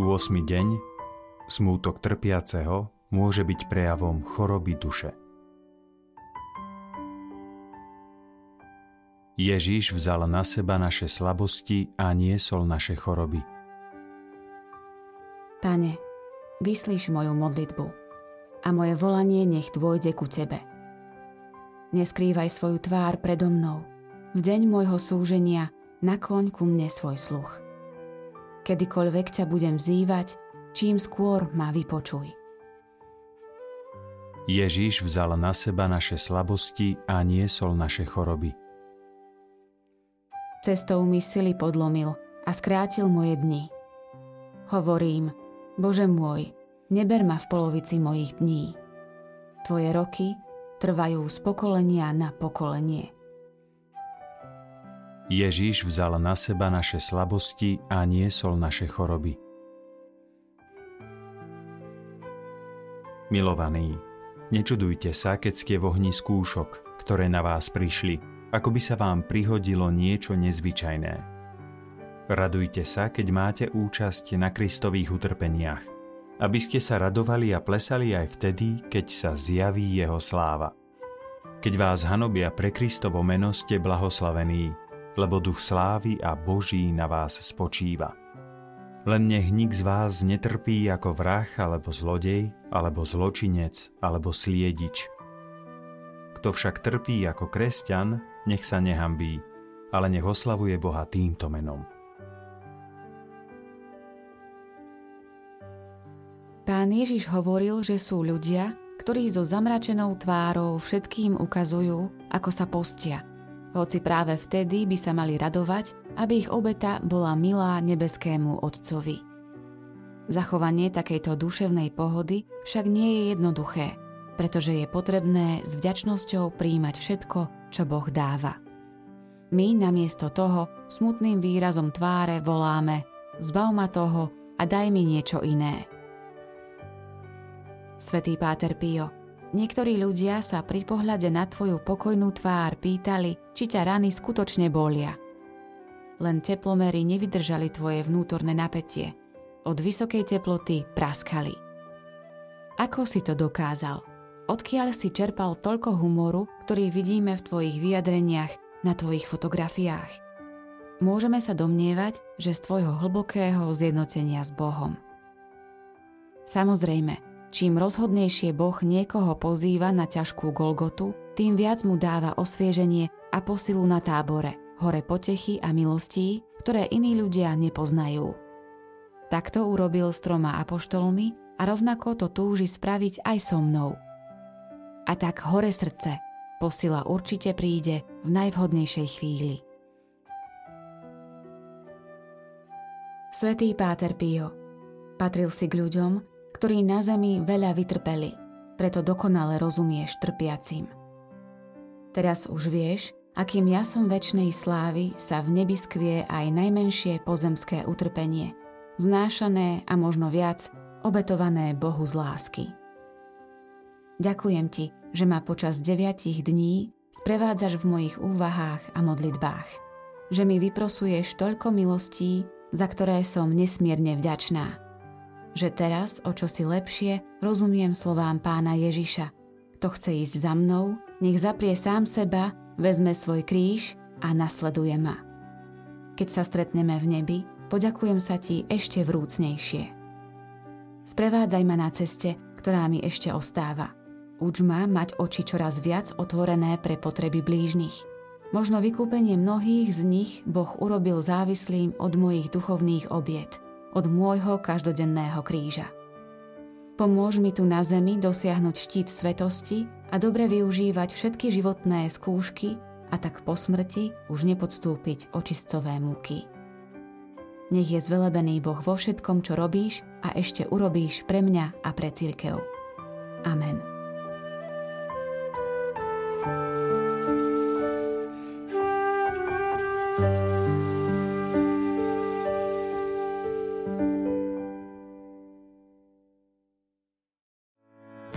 8. deň, smútok trpiaceho, môže byť prejavom choroby duše. Ježíš vzal na seba naše slabosti a niesol naše choroby. Pane, vyslíš moju modlitbu a moje volanie nech dôjde ku Tebe. Neskrývaj svoju tvár predo mnou. V deň môjho súženia nakloň ku mne svoj sluch. Kedykoľvek ťa budem vzývať, čím skôr ma vypočuj. Ježíš vzal na seba naše slabosti a niesol naše choroby. Cestou mi sily podlomil a skrátil moje dni. Hovorím, Bože môj, neber ma v polovici mojich dní. Tvoje roky trvajú z pokolenia na pokolenie. Ježíš vzal na seba naše slabosti a niesol naše choroby. Milovaní, nečudujte sa, keď ste v ohni skúšok, ktoré na vás prišli – ako by sa vám prihodilo niečo nezvyčajné. Radujte sa, keď máte účasť na Kristových utrpeniach, aby ste sa radovali a plesali aj vtedy, keď sa zjaví Jeho sláva. Keď vás hanobia pre Kristovo meno, ste blahoslavení, lebo duch slávy a Boží na vás spočíva. Len nech nik z vás netrpí ako vrah, alebo zlodej, alebo zločinec, alebo sliedič. Kto však trpí ako kresťan, nech sa nehambí, ale nech oslavuje Boha týmto menom. Pán Ježiš hovoril, že sú ľudia, ktorí so zamračenou tvárou všetkým ukazujú, ako sa postia. Hoci práve vtedy by sa mali radovať, aby ich obeta bola milá nebeskému Otcovi. Zachovanie takejto duševnej pohody však nie je jednoduché, pretože je potrebné s vďačnosťou príjmať všetko, čo Boh dáva. My namiesto toho smutným výrazom tváre voláme Zbav ma toho a daj mi niečo iné. Svetý Páter Pio, niektorí ľudia sa pri pohľade na tvoju pokojnú tvár pýtali, či ťa rany skutočne bolia. Len teplomery nevydržali tvoje vnútorné napätie. Od vysokej teploty praskali. Ako si to dokázal? odkiaľ si čerpal toľko humoru, ktorý vidíme v tvojich vyjadreniach na tvojich fotografiách. Môžeme sa domnievať, že z tvojho hlbokého zjednotenia s Bohom. Samozrejme, čím rozhodnejšie Boh niekoho pozýva na ťažkú Golgotu, tým viac mu dáva osvieženie a posilu na tábore, hore potechy a milostí, ktoré iní ľudia nepoznajú. Takto urobil s troma apoštolmi a rovnako to túži spraviť aj so mnou – a tak hore srdce, posila určite príde v najvhodnejšej chvíli. Svetý Páter Pio patril si k ľuďom, ktorí na zemi veľa vytrpeli, preto dokonale rozumieš trpiacim. Teraz už vieš, akým jasom väčšnej slávy sa v nebi skvie aj najmenšie pozemské utrpenie, znášané a možno viac obetované Bohu z lásky. Ďakujem ti, že ma počas deviatich dní sprevádzaš v mojich úvahách a modlitbách. Že mi vyprosuješ toľko milostí, za ktoré som nesmierne vďačná. Že teraz, o čosi lepšie, rozumiem slovám pána Ježiša. Kto chce ísť za mnou, nech zaprie sám seba, vezme svoj kríž a nasleduje ma. Keď sa stretneme v nebi, poďakujem sa ti ešte vrúcnejšie. Sprevádzaj ma na ceste, ktorá mi ešte ostáva – Uč ma mať oči čoraz viac otvorené pre potreby blížnych. Možno vykúpenie mnohých z nich Boh urobil závislým od mojich duchovných obiet, od môjho každodenného kríža. Pomôž mi tu na zemi dosiahnuť štít svetosti a dobre využívať všetky životné skúšky a tak po smrti už nepodstúpiť očistcové múky. Nech je zvelebený Boh vo všetkom, čo robíš a ešte urobíš pre mňa a pre církev. Amen.